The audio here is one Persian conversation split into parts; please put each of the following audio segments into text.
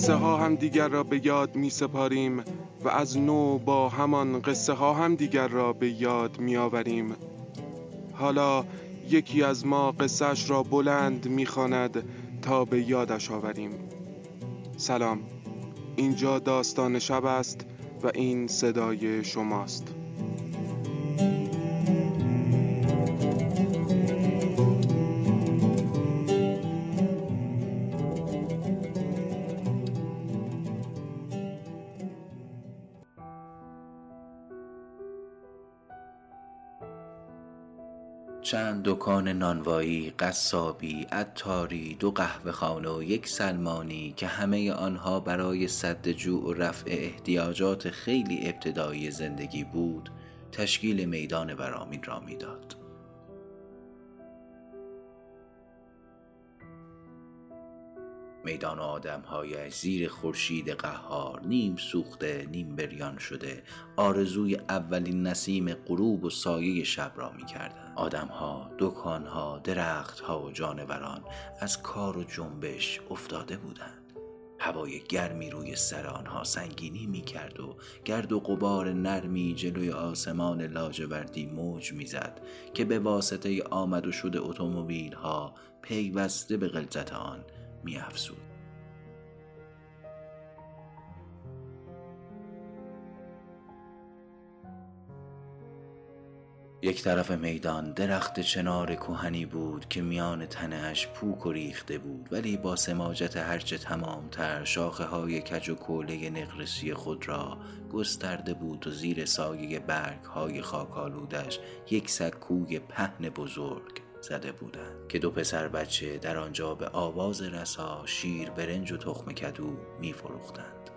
قصه ها هم دیگر را به یاد می سپاریم و از نو با همان قصه ها هم دیگر را به یاد می آوریم. حالا یکی از ما قصهش را بلند می‌خواند تا به یادش آوریم. سلام. اینجا داستان شب است و این صدای شماست. چند دکان نانوایی، قصابی، عطاری، دو قهوه خانه و یک سلمانی که همه آنها برای سد جوع و رفع احتیاجات خیلی ابتدایی زندگی بود، تشکیل میدان برامین را می‌داد. میدان آدمهایش زیر خورشید قهار نیم سوخته نیم بریان شده آرزوی اولین نسیم غروب و سایه شب را می. آدمها، دکانها، درختها و جانوران از کار و جنبش افتاده بودند. هوای گرمی روی سر آنها سنگینی می کرد و گرد و غبار نرمی جلوی آسمان لاجوردی موج می‌زد که به واسطه آمد و شد اتومبیل ها پیوسته به غلظت آن می افزود. یک طرف میدان درخت چنار کوهنی بود که میان تنهش پوک و ریخته بود ولی با سماجت هرچه تمامتر شاخه های کج و کوله نقرسی خود را گسترده بود و زیر سایه برگ های خاکالودش یک سکوی پهن بزرگ زده بودند که دو پسر بچه در آنجا به آواز رسا شیر برنج و تخم کدو می فروختند.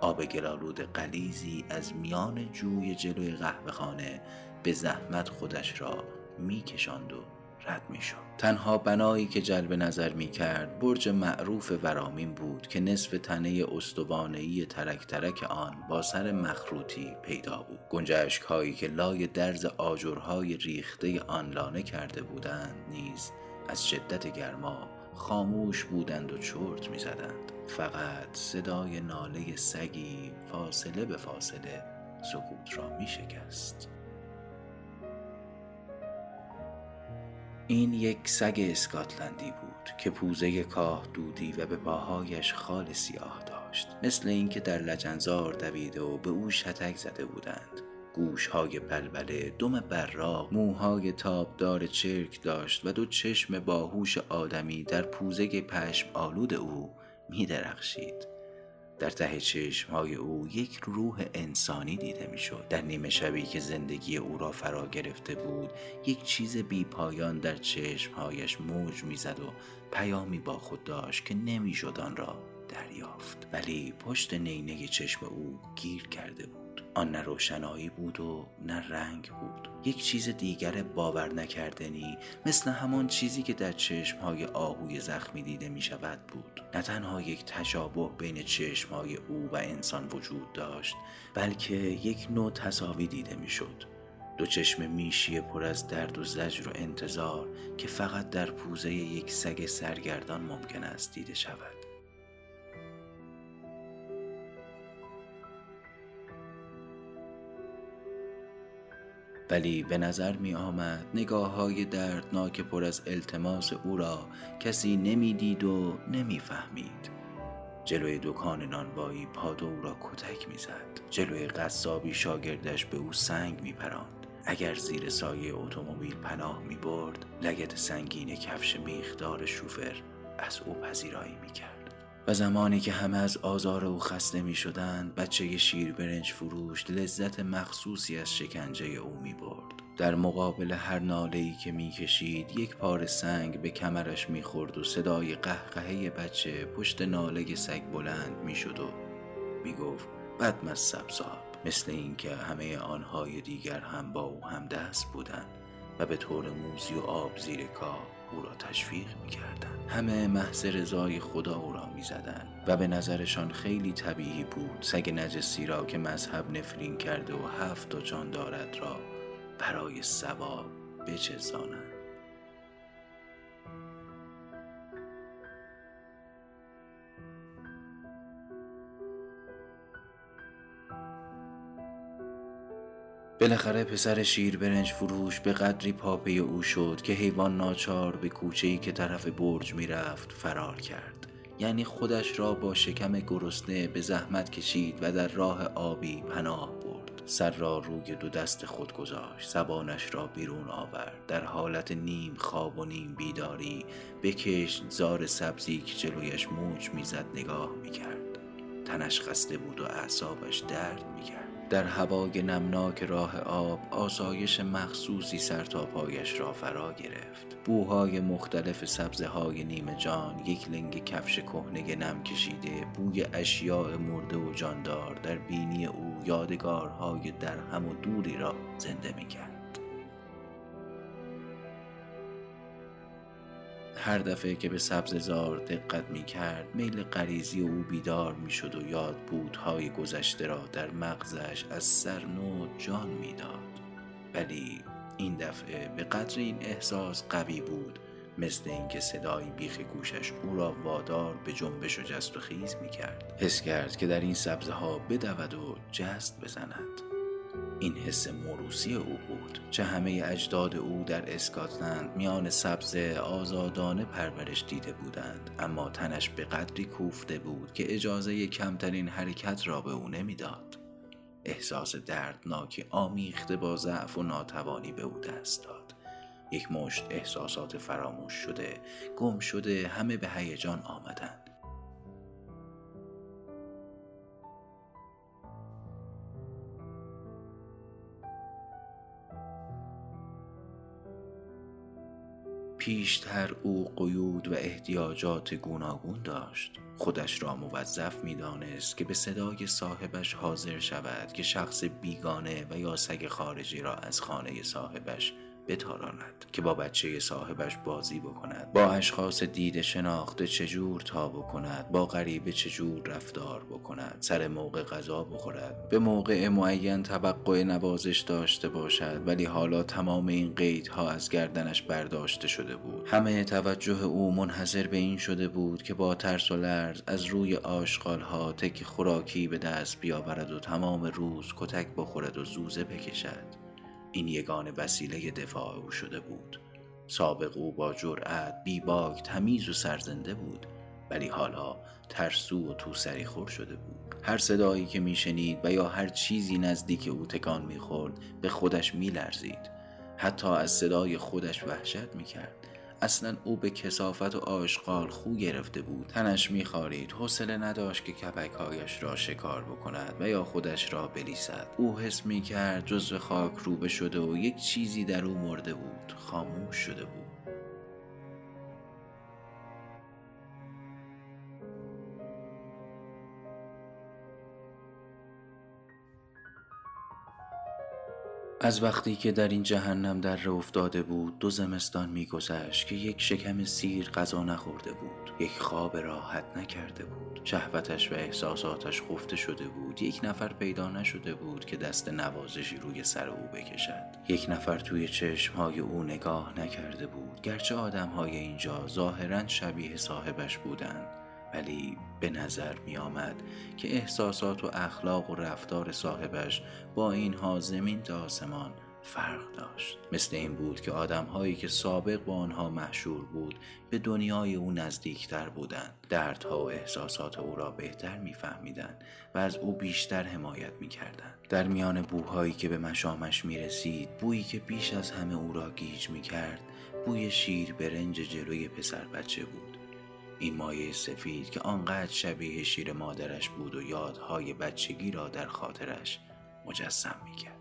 آب گلالود قلیزی از میان جوی جلوی قهوه خانه به زحمت خودش را می کشاند و رد می شد. تنها بنایی که جلب نظر می کرد برج معروف ورامین بود که نصف تنه استوانهی ترک ترک آن با سر مخروطی پیدا بود گنجشک هایی که لای درز آجرهای ریخته آن لانه کرده بودند نیز از شدت گرما خاموش بودند و چرت می زدند. فقط صدای ناله سگی فاصله به فاصله سکوت را می شکست. این یک سگ اسکاتلندی بود که پوزه کاه دودی و به پاهایش خال سیاه داشت مثل اینکه در لجنزار دویده و به او شتک زده بودند گوشهای بلبله دم براق موهای تابدار چرک داشت و دو چشم باهوش آدمی در پوزه پشم آلود او می درخشید. در ته چشم های او یک روح انسانی دیده می‌شد. در نیمه شبی که زندگی او را فرا گرفته بود یک چیز بی پایان در چشمهایش موج می‌زد و پیامی با خود داشت که نمی‌شد آن را دریافت. ولی پشت نینه چشم او گیر کرده بود. آن نه روشنایی بود و نه رنگ بود. یک چیز دیگر باور نکردنی مثل همان چیزی که در چشمهای آهوی زخمی دیده می شود بود. نه تنها یک تشابه بین چشمهای او و انسان وجود داشت بلکه یک نوع تصاوی دیده می شد دو چشم میشی پر از درد و زجر و انتظار که فقط در پوزه یک سگ سرگردان ممکن است دیده شود. ولی به نظر می آمد نگاه های دردناک پر از التماس او را کسی نمی‌دید و نمی‌فهمید. جلوی دکان نانوایی پادو او را کتک می‌زد. جلوی قصابی شاگردش به او سنگ میپراند. اگر زیر سایه اتومبیل پناه می برد لگت سنگین کفش میخدار شوفر از او پذیرایی می کرد و زمانی که همه از آزار او خسته می شدند بچه شیر برنج فروش لذت مخصوصی از شکنجه او می برد در مقابل هر ناله‌ای که می‌کشید یک پار سنگ به کمرش می‌خورد و صدای قهقهه بچه پشت ناله سگ بلند می‌شد و می‌گفت بدمست صاحب مثل اینکه همه آنهای دیگر هم با او هم دست بودند و به طور موزی و آب زیر کاه او را تشویق می‌کردند. همه محض رضای خدا او را می‌زدند و به نظرشان خیلی طبیعی بود. سگ نجسی را که مذهب نفرین کرده و هفت و جان دارد را برای ثواب بچزانند. بالاخره پسر شیر برنج فروش به قدری پاپه او شد که حیوان ناچار به کوچه‌ای که طرف برج می‌رفت فرار کرد. یعنی خودش را با شکم گرسنه به زحمت کشید و در راه آبی پناه برد. سر را روی دو دست خود گذاشت. زبانش را بیرون آورد. در حالت نیم خواب و نیم بیداری بکشت زار سبزی که جلویش موج می‌زد نگاه می‌کرد. تنش خسته بود و اعصابش درد می‌کرد. در هوای نمناک راه آب آسایش مخصوصی سر تا پایش را فرا گرفت بوهای مختلف سبزه های نیمه جان یک لنگ کفش کهنه نم کشیده بوی اشیاء مرده و جاندار در بینی او یادگارهای درهم و دوری را زنده می کرد. هر دفعه که به سبززار دقت می کرد میل غریزی او بیدار می شد و یاد بودهای گذشته را در مغزش از سر نو جان می‌داد. ولی این دفعه به قدر این احساس قوی بود مثل اینکه صدای بیخ گوشش او را وادار به جنبش و جست و خیز می کرد حس کرد که در این سبزه ها بدود و جست بزند. این حس موروسی او بود چه همه اجداد او در اسکاتلند میان سبز آزادانه پرورش دیده بودند اما تنش به قدری کوفته بود که اجازه کمترین حرکت را به او نمی‌داد. احساس دردناکی آمیخته با ضعف و ناتوانی به او دست داد. یک مشت احساسات فراموش شده گم شده همه به هیجان آمدند. پیشتر او قیود و احتیاجات گوناگون داشت. خودش را موظف می دانست که به صدای صاحبش حاضر شود که شخص بیگانه و یا سگ خارجی را از خانه صاحبش بتاراند که با بچه صاحبش بازی بکند. با اشخاص دید شناخته چجور تا بکند. با غریبه چجور رفتار بکند. سر موقع غذا بخورد. به موقع معین توقع نوازش داشته باشد. ولی حالا تمام این قیدها از گردنش برداشته شده بود. همه توجه او منحصر به این شده بود که با ترس و لرز از روی آشغالها تک خوراکی به دست بیاورد و تمام روز کتک بخورد و زوزه بکشد. این یگان وسیله دفاع او شده بود. سابق او با جرأت بیباک تمیز و سرزنده بود. ولی حالا ترسو و تو سری خور شده بود. هر صدایی که میشنید و یا هر چیزی نزدیک او تکان می‌خورد به خودش میلرزید. حتی از صدای خودش وحشت می‌کرد. اصلا او به کسافت و آشغال خو گرفته بود. تنش میخارید. حوصله نداشت که کپکهایش را شکار بکند و یا خودش را بلیسد او حس می‌کرد جزو خاک روبه شده و یک چیزی در او مرده بود. خاموش شده بود. از وقتی که در این جهنم در افتاده بود دو زمستان میگذشت که یک شکم سیر غذا نخورده بود یک خواب راحت نکرده بود شهوتش و احساساتش خفته شده بود یک نفر پیدا نشده بود که دست نوازشی روی سر او بکشد. یک نفر توی چشمهای او نگاه نکرده بود گرچه آدمهای اینجا ظاهرا شبیه صاحبش بودند. ولی به نظر می آمد که احساسات و اخلاق و رفتار صاحبش با اینها زمین تا آسمان فرق داشت. مثل این بود که آدمهایی که سابق با آنها محشور بود به دنیای او نزدیکتر بودند. دردها و احساسات او را بهتر میفهمیدند و از او بیشتر حمایت می‌کردند. در میان بوهایی که به مشامش می‌رسید بویی که بیش از همه او را گیج می‌کرد بوی شیر برنج جلوی پسر بچه بود. این مایه سفید که آنقدر شبیه شیر مادرش بود و یادهای بچگی را در خاطرش مجسم می‌کرد.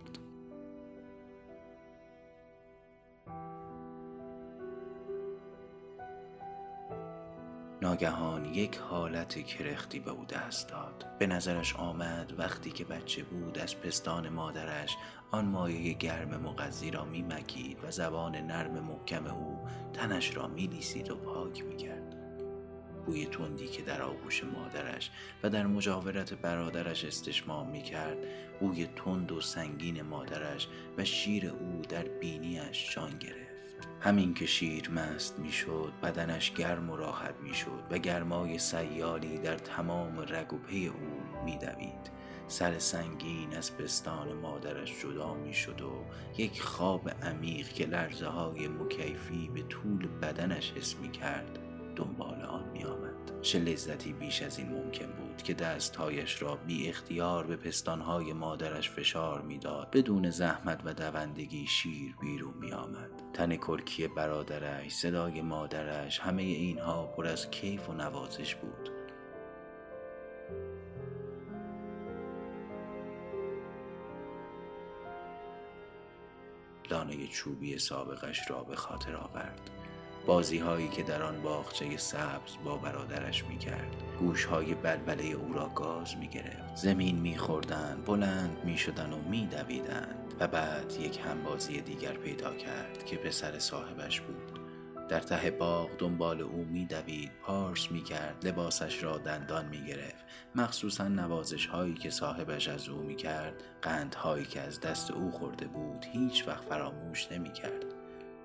ناگهان یک حالت کرختی به او دست داد. به نظرش آمد وقتی که بچه بود از پستان مادرش آن مایه گرم مغذی را میمکید و زبان نرم محکم او تنش را میلیسید و پاک می‌کرد. بوی تندی که در آغوش مادرش و در مجاورت برادرش استشمام می‌کرد بوی تند و سنگین مادرش و شیر او در بینیش جان گرفت. همین که شیر مست می‌شد بدنش گرم و راحت می‌شد و گرمای سیالی در تمام رگ و پی او میدوید. سر سنگین از پستان مادرش جدا می‌شد و یک خواب عمیق که لرزه های مکیفی به طول بدنش حس می کرد دنبال آن می آمد چه لذتی بیش از این ممکن بود که دستهایش را بی اختیار به پستانهای مادرش فشار می‌داد. بدون زحمت و دوندگی شیر بیرون می آمد تن کرکی برادرش صدای مادرش همه اینها پر از کیف و نوازش بود. لانه چوبی سابقش را به خاطر آورد. بازی هایی که در آن باغچه سبز با برادرش می کرد گوش های بلبله او را گاز می گرفت زمین می خوردن بلند می شدن و می دویدند و بعد یک همبازی دیگر پیدا کرد که پسر صاحبش بود. در ته باغ دنبال او میدوید پارس می‌کرد لباسش را دندان می‌گرفت. مخصوصا نوازش هایی که صاحبش از او می‌کرد قندهایی که از دست او خورده بود هیچ وقت فراموش نمی‌کرد.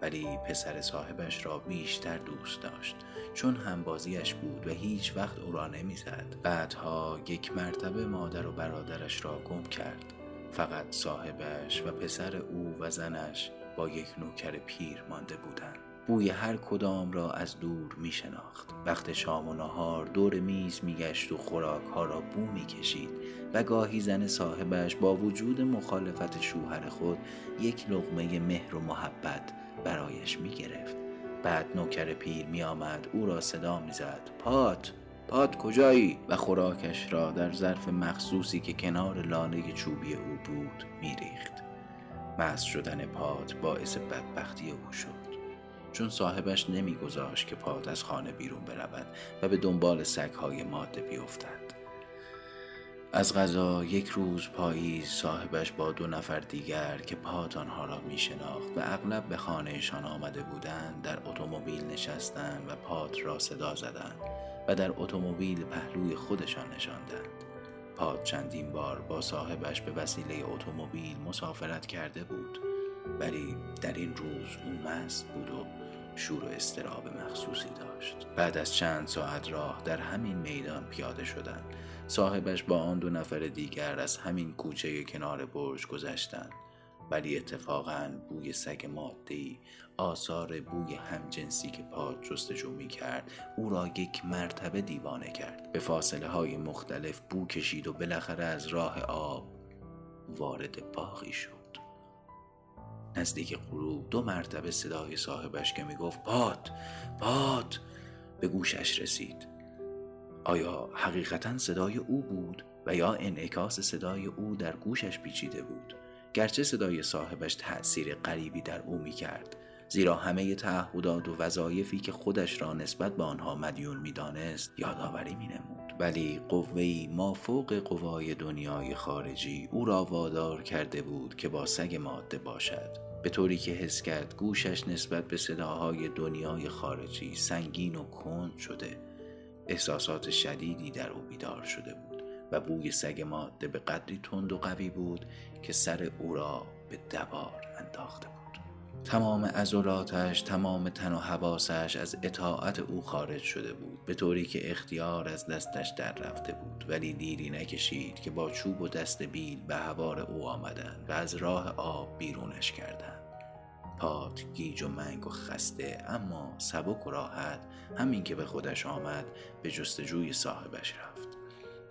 ولی پسر صاحبش را بیشتر دوست داشت. چون همبازیش بود و هیچ وقت او را نمی‌زد. بعدها یک مرتبه مادر و برادرش را گم کرد. فقط صاحبش و پسر او و زنش با یک نوکر پیر مانده بودند. بوی هر کدام را از دور می شناخت وقت شام و نهار دور میز می گشت و خوراک ها را بو می کشید و گاهی زن صاحبش با وجود مخالفت شوهر خود یک لغمه مهر و محبت برایش می گرفت بعد نوکر پیر می آمد او را صدا می زد پات پات کجایی؟ و خوراکش را در ظرف مخصوصی که کنار لانه چوبی او بود می ریخت مست شدن پات باعث بدبختی او شد. چون صاحبش نمیگذاشت که پات از خانه بیرون برود و به دنبال سگهای ماده بیفتد. از غذا یک روز پاییز صاحبش با دو نفر دیگر که پات آنها را می شناخت و اغلب به خانهشان آمده بودند در اتومبیل نشستند و پات را صدا زدند و در اتومبیل پهلوی خودشان نشاندند. پات چندین بار با صاحبش به وسیله اتومبیل مسافرت کرده بود ولی در این روز او مست بود و شور و استراب مخصوصی داشت. بعد از چند ساعت راه در همین میدان پیاده شدند صاحبش با آن دو نفر دیگر از همین کوچه کنار برج گذشتند. ولی اتفاقا بوی سگ مادهی آثار بوی همجنسی که پاد جستجو می کرد او را یک مرتبه دیوانه کرد. به فاصله های مختلف بو کشید و بالاخره از راه آب وارد باغی شد. نزدیک غروب دو مرتبه صدای صاحبش که می‌گفت پات پات به گوشش رسید. آیا حقیقتا صدای او بود و یا انعکاس صدای او در گوشش پیچیده بود؟ گرچه صدای صاحبش تأثیر غریبی در او می کرد زیرا همه تعهدات و وظایفی که خودش را نسبت به آنها مدیون می‌دانست یادآوری می نمود ولی قوهی ما فوق قوای دنیای خارجی او را وادار کرده بود که با سگ ماده باشد. به طوری که حس کرد گوشش نسبت به صداهای دنیای خارجی سنگین و کند شده. احساسات شدیدی در او بیدار شده بود و بوی سگ ماده به قدری تند و قوی بود که سر او را به دوار انداخته بود. تمام عضلاتش تمام تن و حواسش از اطاعت او خارج شده بود به طوری که اختیار از دستش در رفته بود. ولی دیری نکشید که با چوب و دست بیل به هوار او آمدند و از راه آب بیرونش کردند. پات گیج و منگ و خسته اما سبک و راحت همین که به خودش آمد به جستجوی صاحبش رفت.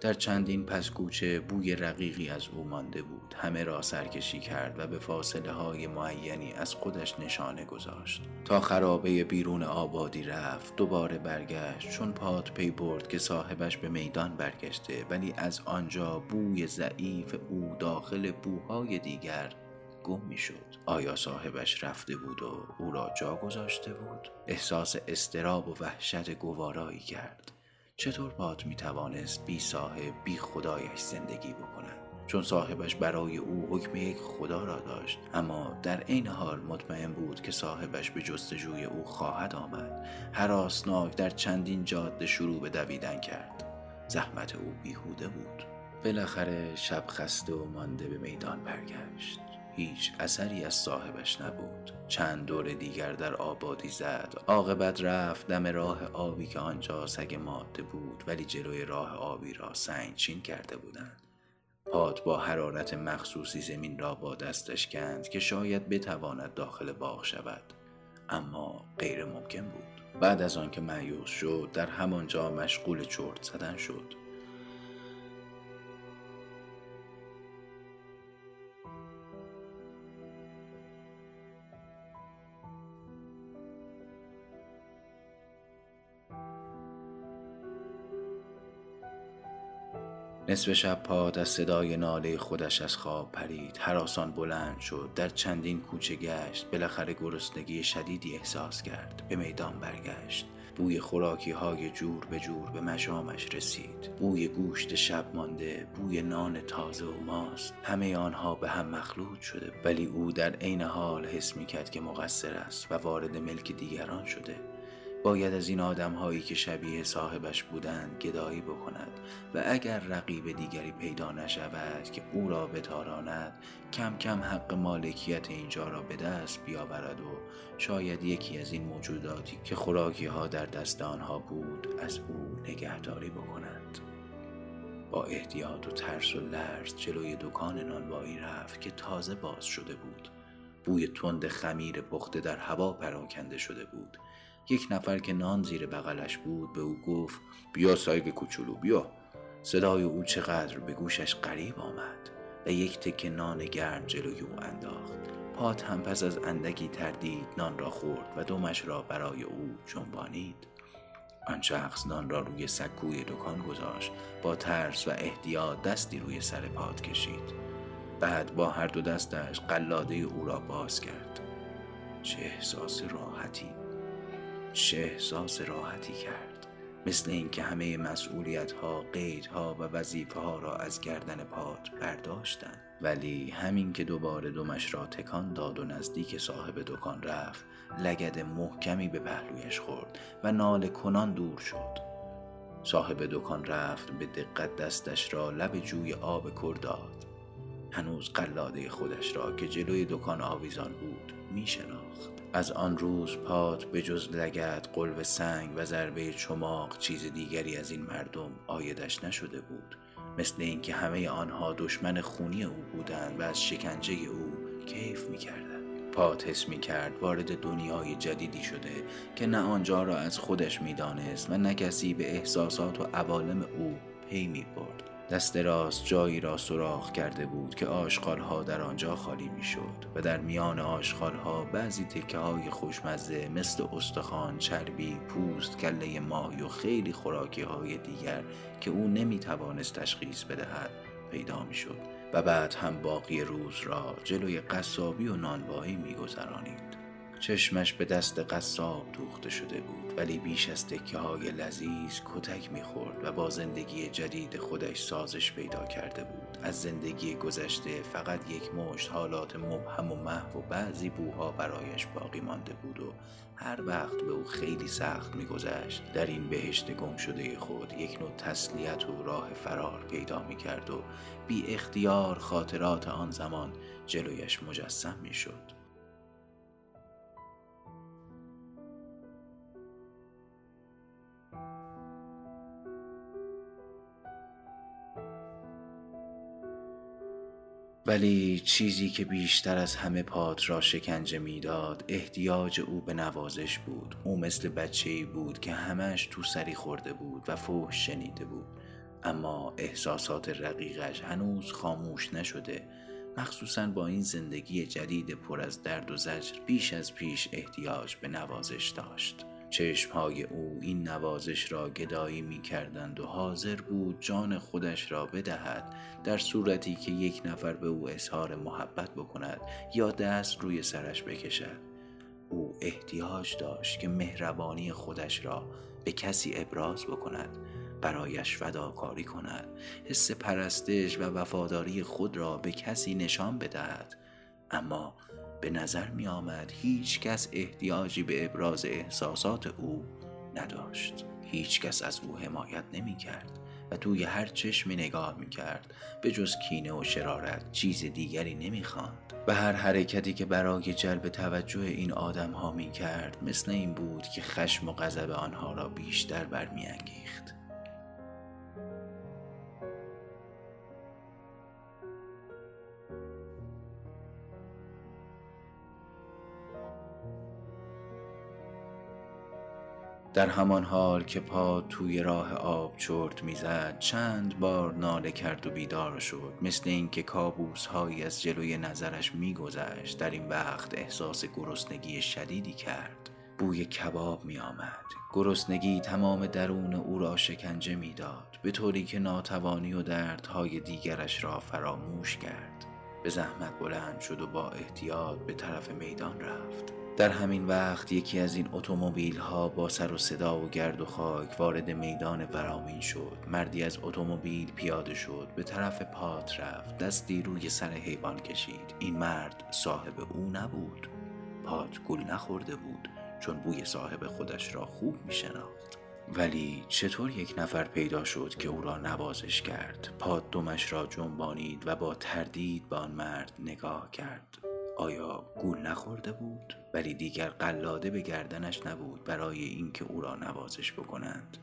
در چندین پس کوچه بوی رقیقی از او مانده بود همه را سرکشی کرد و به فاصله های معینی از خودش نشانه گذاشت. تا خرابه بیرون آبادی رفت دوباره برگشت چون پات پی برد که صاحبش به میدان برگشته ولی از آنجا بوی ضعیف او داخل بوهای دیگر گم می شد آیا صاحبش رفته بود و او را جا گذاشته بود؟ احساس استراب و وحشت گوارایی کرد. چطور پات می توانست بی صاحب بی خدایش زندگی بکند؟ چون صاحبش برای او حکم یک خدا را داشت اما در عین حال مطمئن بود که صاحبش به جستجوی او خواهد آمد. هراسناک در چندین جاده شروع به دویدن کرد. زحمت او بیهوده بود. بالاخره شب خسته و مانده به میدان برگشت. هیچ اثری از صاحبش نبود. چند دور دیگر در آبادی زد. عاقبت رفت دم راه آبی که آنجا سگ ماده بود ولی جلوی راه آبی را سنگ چین کرده بودند. پات با حرارت مخصوصی زمین را با دستش کند که شاید بتواند داخل باغ شود. اما غیر ممکن بود. بعد از آنکه معیوس شد در همانجا مشغول چرت زدن شد. نصف شب پاد از صدای ناله خودش از خواب پرید. حراسان بلند شد. در چندین کوچه گشت. بالاخره گرسنگی شدیدی احساس کرد. به میدان برگشت. بوی خوراکی های جور به جور به مشامش رسید. بوی گوشت شب مانده. بوی نان تازه و ماست. همه آنها به هم مخلوط شده. ولی او در عین حال حس می کرد که مقصر است و وارد ملک دیگران شده. باید از این آدم هایی که شبیه صاحبش بودند گدایی بکند و اگر رقیب دیگری پیدا نشود که او را بتاراند کم کم حق مالکیت اینجا را به دست بیاورد و شاید یکی از این موجوداتی که خوراکی ها در دست آنها بود از او نگهداری بکند. با احتیاط و ترس و لرز جلوی دکان نانوایی رفت که تازه باز شده بود. بوی تند خمیر پخته در هوا پراکنده شده بود. یک نفر که نان زیر بغلش بود به او گفت بیا سایگ کوچولو بیا. صدای او چقدر به گوشش قریب آمد و یک تکه نان گرم جلوی او انداخت. پات هم پس از اندکی تردید نان را خورد و دومش را برای او جنبانید. آن شخص نان را روی سکوی دکان گذاشت با ترس و احتیاط دستی روی سر پات کشید. بعد با هر دو دستش قلاده او را باز کرد. چه احساس راحتی. چه احساس راحتی کرد. مثل اینکه همه مسئولیت ها قید ها و وظیفه ها را از گردن پات برداشتن ولی همین که دوباره دومش را تکان داد و نزدیک صاحب دکان رفت لگد محکمی به پهلویش خورد و نال کنان دور شد. صاحب دکان رفت به دقت دستش را لب جوی آب کر داد هنوز قلاده خودش را که جلوی دکان آویزان بود می از آن روز پات به جز لگت قلب سنگ و ضربه چماق چیز دیگری از این مردم آیدش نشده بود. مثل اینکه همه آنها دشمن خونی او بودند و از شکنجه او کیف می‌کردند. پات حس می‌کرد وارد دنیای جدیدی شده که نه آنجا را از خودش می‌دانست و نه کسی به احساسات و عوالم او پی می‌برد. دست راست جایی را سوراخ کرده بود که ها در آنجا خالی می‌شد و در میان ها بعضی تکه های خوشمزه مثل استخوان، چربی، پوست، کله ماهی و خیلی خوراکی های دیگر که او نمی توانست تشخیص بدهد پیدا می شد و بعد هم باقی روز را جلوی قصابی و نانوایی میگذرانید. چشمش به دست قصاب دوخته شده بود ولی بیش از تکه های لذیذ کتک می‌خورد و با زندگی جدید خودش سازش پیدا کرده بود. از زندگی گذشته فقط یک مشت حالات مبهم و محو و بعضی بوها برایش باقی مانده بود و هر وقت به او خیلی سخت میگذشت در این بهشت گم شده خود یک نوع تسلیت و راه فرار پیدا می‌کرد و بی اختیار خاطرات آن زمان جلویش مجسم می‌شد. ولی چیزی که بیشتر از همه پات را شکنجه می‌داد احتیاج او به نوازش بود. او مثل بچه ای بود که همش تو سری خورده بود و فوش شنیده بود. اما احساسات رقیقش هنوز خاموش نشده. مخصوصا با این زندگی جدید پر از درد و زجر بیش از پیش احتیاج به نوازش داشت. چشمهای او این نوازش را گدایی می کردند و حاضر بود جان خودش را بدهد در صورتی که یک نفر به او اظهار محبت بکند یا دست روی سرش بکشد. او احتیاج داشت که مهربانی خودش را به کسی ابراز بکند برایش فداکاری کند حس پرستش و وفاداری خود را به کسی نشان بدهد. اما به نظر می آمد هیچ کس احتیاجی به ابراز احساسات او نداشت هیچ کس از او حمایت نمی کرد و توی هر چشمی نگاه می کرد به جز کینه و شرارت چیز دیگری نمی خواند. و هر حرکتی که برای جلب توجه این آدم ها می کرد مثل این بود که خشم و غضب آنها را بیشتر برمیانگیخت. در همان حال که پا توی راه آب چرت می‌زد چند بار ناله کرد و بیدار شد. مثل اینکه کابوس هایی از جلوی نظرش میگذشت در این وقت احساس گرسنگی شدیدی کرد. بوی کباب می آمد گرسنگی تمام درون او را شکنجه می‌داد به طوری که ناتوانی و دردهای دیگرش را فراموش کرد. به زحمت بلند شد و با احتیاط به طرف میدان رفت. در همین وقت یکی از این اتومبیل ها با سر و صدا و گرد و خاک وارد میدان ورامین شد. مردی از اتومبیل پیاده شد به طرف پات رفت دستی روی سر حیوان کشید. این مرد صاحب او نبود. پات گل نخورده بود چون بوی صاحب خودش را خوب می شناخت ولی چطور یک نفر پیدا شد که او را نوازش کرد؟ پات دمش را جنبانید و با تردید به آن مرد نگاه کرد. آیا گول نخورده بود؟ ولی دیگر قلاده به گردنش نبود برای اینکه او را نوازش بکنند.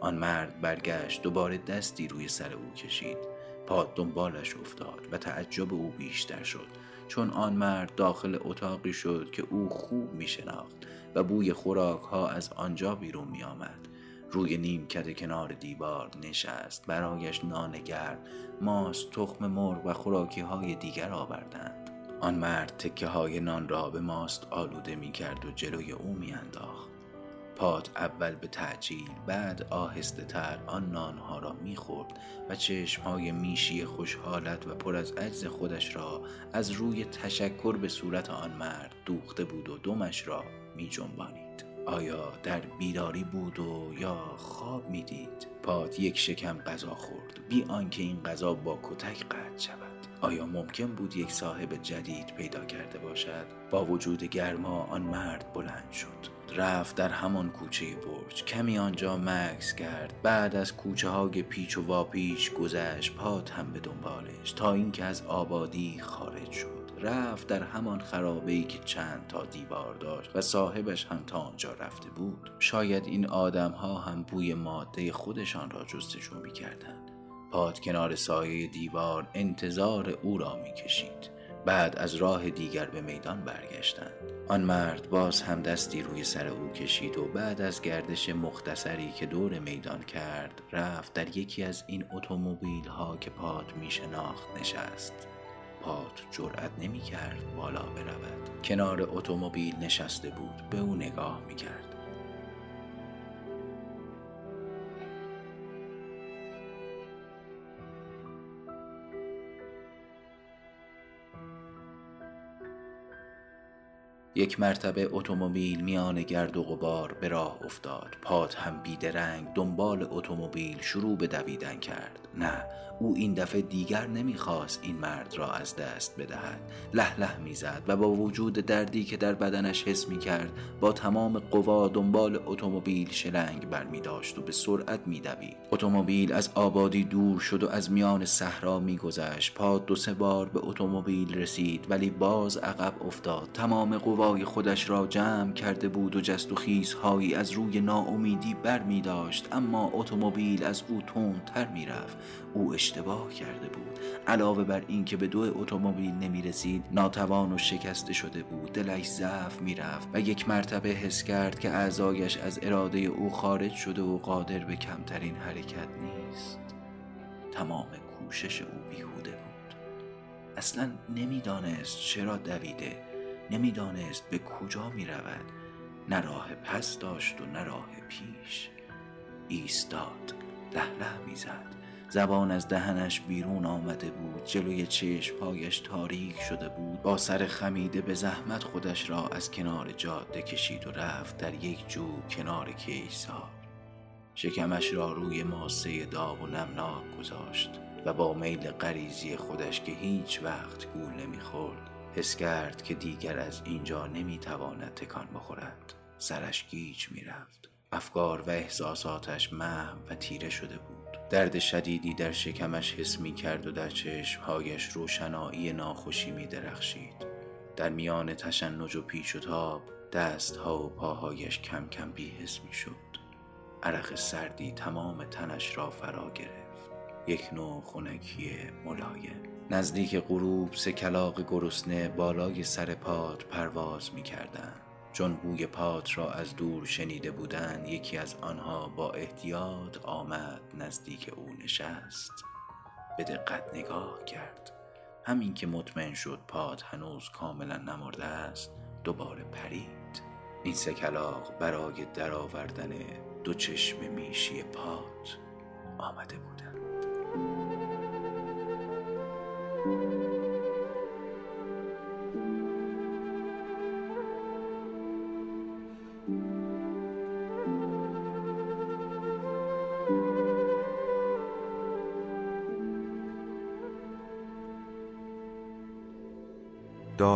آن مرد برگشت دوباره دستی روی سر او کشید. پاد دنبالش افتاد و تعجب او بیشتر شد چون آن مرد داخل اتاقی شد که او خوب می شناخت و بوی خوراک ها از آنجا بیرون می آمد روی نیمکت کنار دیوار نشست برایش نان گرم ماست تخم مرغ و خوراکی های دیگر آوردند. آن مرد تکه های نان را به ماست آلوده می کرد و جلوی او می انداخت. پات اول به تعجیل بعد آهسته تر آن نانها را می‌خورد و چشمهای میشی خوشحالت و پر از عجز خودش را از روی تشکر به صورت آن مرد دوخته بود و دمش را می جنبانید. آیا در بیداری بود و یا خواب می‌دید؟ پات یک شکم غذا خورد بی آنکه این غذا با کتک قطع شود آیا ممکن بود یک صاحب جدید پیدا کرده باشد؟ با وجود گرما آن مرد بلند شد. رفت در همان کوچه برج. کمی آنجا مکس کرد. بعد از کوچه های پیچ و واپیچ گذشت. پات هم به دنبالش. تا اینکه از آبادی خارج شد. رفت در همان خرابه ای که چند تا دیوار داشت و صاحبش هم تا آنجا رفته بود. شاید این آدم ها هم بوی ماده خودشان را جستجو می کردن. پاد کنار سایه دیوار انتظار او را می کشید. بعد از راه دیگر به میدان برگشتند. آن مرد باز هم دستی روی سر او کشید و بعد از گردش مختصری که دور میدان کرد رفت در یکی از این اتومبیل ها که پاد می شناخت نشست. پات جرأت نمی کرد بالا برود. کنار اتومبیل نشسته بود به او نگاه می کرد یک مرتبه اتومبیل میان گرد و غبار به راه افتاد. پات هم بیدرنگ دنبال اتومبیل شروع به دویدن کرد. نه او این دفعه دیگر نمی‌خواست این مرد را از دست بدهد. له له می‌زد و با وجود دردی که در بدنش حس می کرد با تمام قوا دنبال اتومبیل شلنگ بر می داشت و به سرعت می دوید اتومبیل از آبادی دور شد و از میان صحرا میگذشت. پاد دو سه بار به اتومبیل رسید ولی باز عقب افتاد. تمام قوا قوای خودش را جمع کرده بود و جست و خیزهایی از روی ناامیدی بر می داشت اما اتومبیل از او تندتر می رفت او اشتباه کرده بود. علاوه بر اینکه به دو اتومبیل نمی رسید ناتوان و شکسته شده بود. دلش ضعف می رفت و یک مرتبه حس کرد که اعضایش از اراده او خارج شده و قادر به کمترین حرکت نیست. تمام کوشش او بیهوده بود. اصلا نمی‌دانست چرا دویده. نمی‌دانست به کجا می رود نه راه پس داشت و نه راه پیش. ایستاد. له له می‌زد زبان از دهنش بیرون آمده بود. جلوی چشمهایش تاریک شده بود. با سر خمیده به زحمت خودش را از کنار جاده کشید و رفت در یک جو کنار کیسار. شکمش را روی ماسه داغ و نمناک گذاشت و با میل غریزی خودش که هیچ وقت گول نمی‌خورد حس کرد که دیگر از اینجا نمی‌تواند تکان بخورد. سرش گیج می‌رفت. افکار و احساساتش محو و تیره شده بود. درد شدیدی در شکمش حس می کرد و در چشمهایش روشنایی ناخوشی می درخشید. در میان تشنج و پیچ و تاب دستها و پاهایش کم کم بیحس می شد. عرق سردی تمام تنش را فرا گرفت. یک نوع خونکی ملایم. نزدیک غروب سه کلاق گرسنه بالای سر پاد پرواز می کردن. چون بوی پات را از دور شنیده بودند یکی از آنها با احتیاط آمد نزدیک او نشست. به دقت نگاه کرد. همین که مطمئن شد پات هنوز کاملا نمرده است دوباره پرید. این سه کلاق برای درآوردن دو چشم میشی پات آمده بودند.